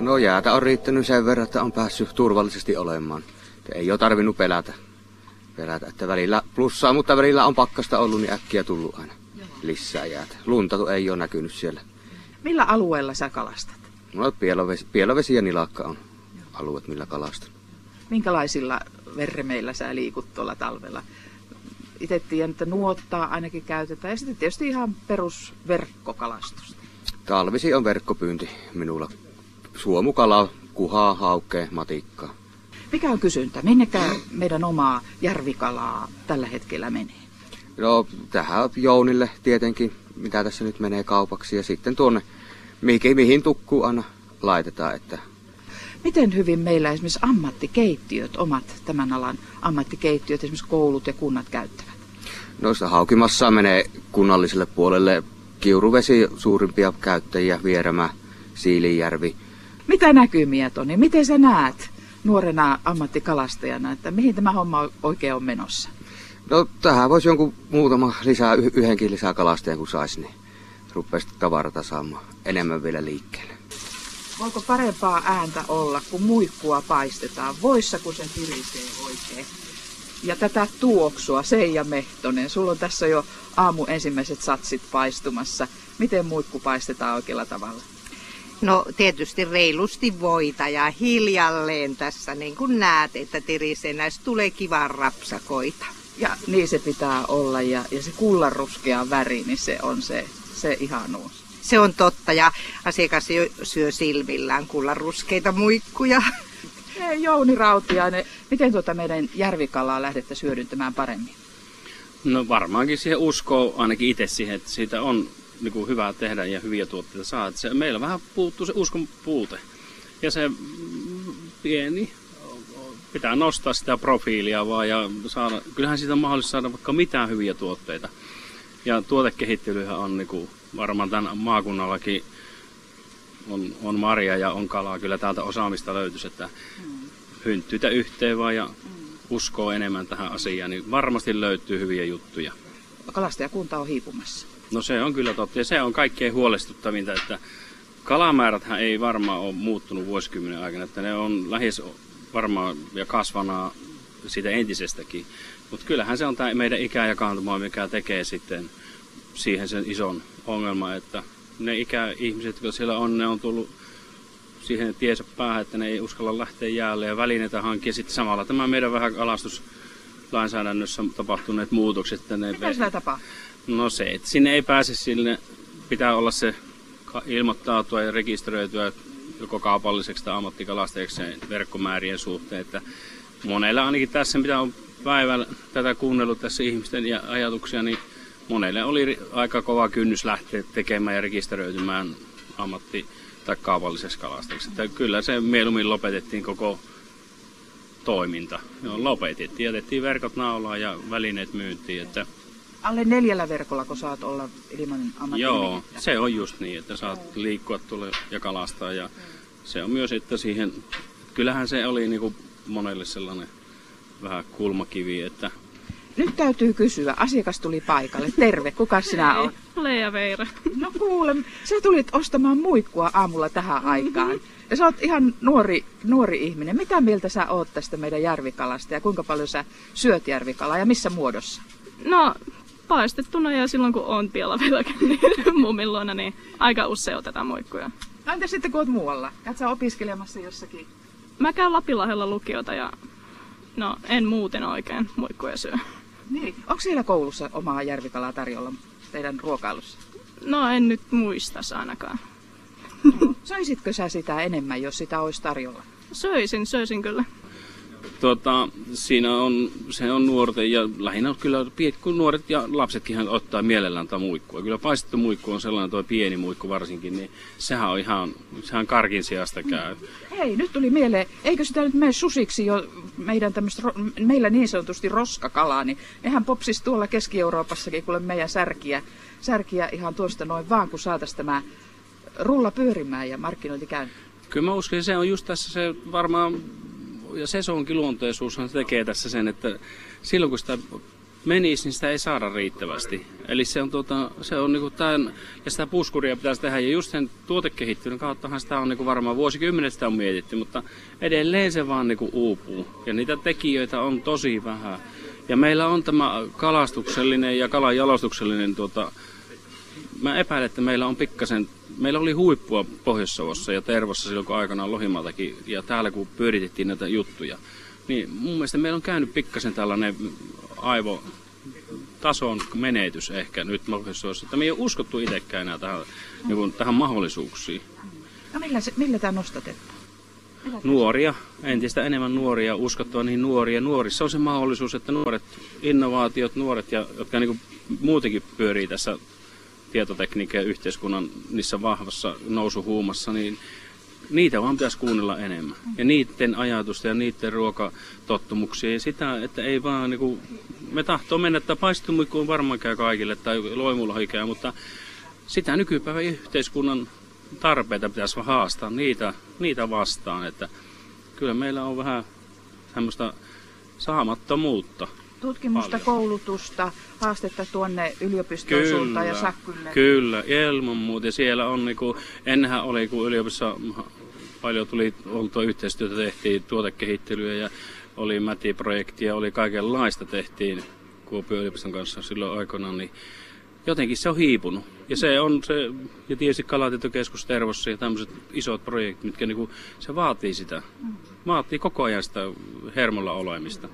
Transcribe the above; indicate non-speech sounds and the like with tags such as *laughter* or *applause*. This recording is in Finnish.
No jäätä on riittänyt sen verran, että on päässyt turvallisesti olemaan. Ei ole tarvinnut pelätä. pelätä että välillä plussaa, mutta välillä on pakkasta ollut, niin äkkiä tullut aina lisää jäätä. Lunta ei ole näkynyt siellä. Millä alueella sä kalastat? No pielovesi, pielovesi ja nilakka on alueet, millä kalastan. Minkälaisilla verremeillä sä liikut tuolla talvella? Itse tiedän, että nuottaa ainakin käytetään ja sitten tietysti ihan perusverkkokalastusta. Talvisi on verkkopyynti minulla. Suomukala, kuhaa, haukkeen, matikkaa. Mikä on kysyntä? Minnekä meidän omaa järvikalaa tällä hetkellä menee? No tähän Jounille tietenkin, mitä tässä nyt menee kaupaksi. Ja sitten tuonne, mihin, mihin tukkuu aina laitetaan. Että... Miten hyvin meillä esimerkiksi ammattikeittiöt, omat tämän alan ammattikeittiöt, esimerkiksi koulut ja kunnat käyttävät? Noista haukimassa menee kunnalliselle puolelle Kiuruvesi suurimpia käyttäjiä, Vierämä, Siilijärvi. Mitä näkymiä Toni? Miten sä näet nuorena ammattikalastajana, että mihin tämä homma oikein on menossa? No tähän voisi jonkun muutama lisää, yhdenkin lisää kalastajan kun saisi, niin rupeaisi tavarata saamaan enemmän vielä liikkeelle. Voiko parempaa ääntä olla, kun muikkua paistetaan voissa, kun se tirisee oikein? Ja tätä tuoksua, Seija Mehtonen, sulla on tässä jo aamu ensimmäiset satsit paistumassa. Miten muikku paistetaan oikealla tavalla? No tietysti reilusti voita ja hiljalleen tässä niin kuin näet, että tirisee näistä tulee kivan rapsakoita. Ja niin se pitää olla ja, ja se kullanruskea väri, niin se on se, se ihanuus. Se on totta ja asiakas jo syö silmillään kullanruskeita muikkuja. *laughs* Hei Jouni Rautiainen, miten tuota meidän järvikalaa lähdette hyödyntämään paremmin? No varmaankin siihen uskoo ainakin itse siihen, että siitä on niin kuin hyvää tehdä ja hyviä tuotteita saa. se, meillä vähän puuttuu se uskon puute. Ja se pieni, pitää nostaa sitä profiilia vaan ja saada, kyllähän siitä on mahdollista saada vaikka mitään hyviä tuotteita. Ja tuotekehittelyhän on niin kuin, varmaan tämän maakunnallakin on, on marja ja on kalaa. Kyllä täältä osaamista löytyisi, että hynttyitä yhteen vaan ja uskoo enemmän tähän asiaan, niin varmasti löytyy hyviä juttuja. Kalastajakunta on hiipumassa. No se on kyllä totta ja se on kaikkein huolestuttavinta, että kalamääräthän ei varmaan ole muuttunut vuosikymmenen aikana, että ne on lähes varmaan ja kasvanaa siitä entisestäkin. Mutta kyllähän se on tämä meidän ikäjakaantuma, mikä tekee sitten siihen sen ison ongelman, että ne ikäihmiset, jotka siellä on, ne on tullut siihen tiesä päähän, että ne ei uskalla lähteä jäälle ja välineitä hankkia. Sitten samalla tämä meidän vähän kalastuslainsäädännössä tapahtuneet muutokset. Että ne Mitä siellä tapahtuu? No se, että sinne ei pääse sinne, pitää olla se ilmoittautua ja rekisteröityä joko kaupalliseksi tai ammattikalastajaksi verkkomäärien suhteen. Että monella ainakin tässä, mitä on päivällä tätä kuunnellut tässä ihmisten ja ajatuksia, niin monelle oli aika kova kynnys lähteä tekemään ja rekisteröitymään ammatti- tai kaupalliseksi kalastajaksi. Että kyllä se mieluummin lopetettiin koko toiminta. Joo, lopetettiin, jätettiin verkot naulaan ja välineet myyntiin. Että Alle neljällä verkolla, kun saat olla ilman Joo, se on just niin, että saat liikkua tuolla ja kalastaa. Ja se on myös, että siihen, kyllähän se oli niin kuin monelle sellainen vähän kulmakivi, että nyt täytyy kysyä. Asiakas tuli paikalle. Terve, kuka sinä olet? Leija Veira. No kuule, sä tulit ostamaan muikkua aamulla tähän aikaan. Ja sä oot ihan nuori, nuori ihminen. Mitä mieltä sä oot tästä meidän järvikalasta ja kuinka paljon sä syöt järvikalaa ja missä muodossa? No, paistettuna ja silloin kun on Pielavillakin niin mummin luona, niin aika usein otetaan muikkuja. No entä sitten kun oot muualla? Käyt sä opiskelemassa jossakin? Mä käyn Lapinlahdella lukiota ja no en muuten oikein muikkuja syö. Niin. Onko siellä koulussa omaa järvikalaa tarjolla teidän ruokailussa? No en nyt muista ainakaan. *laughs* Söisitkö sä sitä enemmän, jos sitä olisi tarjolla? Söisin, söisin kyllä. Tuota, siinä on, se on nuorten ja lähinnä kyllä kun nuoret ja lapsetkin ottaa mielellään tätä muikkua. Kyllä paistettu muikku on sellainen tuo pieni muikku varsinkin, niin sehän on ihan, sehän karkin sijasta käy. Hei, nyt tuli mieleen, eikö sitä nyt mene susiksi jo meidän tämmöistä, meillä niin sanotusti roskakalaa, niin nehän popsis tuolla Keski-Euroopassakin, kuule meidän särkiä, särkiä ihan tuosta noin vaan, kun saataisiin tämä rulla pyörimään ja markkinointi käyntiin. Kyllä mä uskon, se on just tässä se varmaan ja sesonkin luonteisuushan tekee tässä sen, että silloin kun sitä menisi, niin sitä ei saada riittävästi. Eli se on, tuota, se on niinku tämän, ja sitä puskuria pitäisi tehdä, ja just sen tuotekehittelyn kauttahan sitä on niinku varmaan vuosikymmenet sitä on mietitty, mutta edelleen se vaan niinku uupuu. Ja niitä tekijöitä on tosi vähän. Ja meillä on tämä kalastuksellinen ja kalajalostuksellinen tuota, mä epäilen, että meillä on pikkasen, meillä oli huippua Pohjois-Savossa ja Tervossa silloin, kun aikanaan Lohimaltakin, ja täällä kun pyöritettiin näitä juttuja, niin mun mielestä meillä on käynyt pikkasen tällainen aivotason menetys ehkä nyt Pohjois-Savossa, että me ei ole uskottu itsekään enää tähän, niin kuin, tähän mahdollisuuksiin. No millä, se, millä tämä nostatetaan? Nuoria, entistä enemmän nuoria, uskottua niin nuoria. Nuorissa on se mahdollisuus, että nuoret innovaatiot, nuoret, ja, jotka niin kuin muutenkin pyörii tässä tietotekniikan ja yhteiskunnan niissä vahvassa nousuhuumassa, niin niitä vaan pitäisi kuunnella enemmän. Ja niiden ajatusta ja niiden ruokatottumuksia ja sitä, että ei vaan niinku, me tahtoo mennä, että paistumikku on varmaan käy kaikille tai loimulla käy, mutta sitä nykypäivän yhteiskunnan tarpeita pitäisi vaan haastaa niitä, niitä vastaan, että kyllä meillä on vähän semmoista saamattomuutta. Tutkimusta, Paljon. koulutusta, haastetta tuonne yliopistoon ja Sakkylle. Kyllä, ilman muuta. Siellä on niinku, ennenhän oli, kun yliopistossa paljon tuli oltua yhteistyötä, tehtiin tuotekehittelyä ja oli mätiprojektia, oli kaikenlaista tehtiin Kuopion yliopiston kanssa silloin aikoinaan, niin jotenkin se on hiipunut. Ja se on se, ja tietysti kalatietokeskus Tervossa ja tämmöiset isot projektit, mitkä niinku, se vaatii sitä. Vaatii koko ajan sitä hermolla olemista.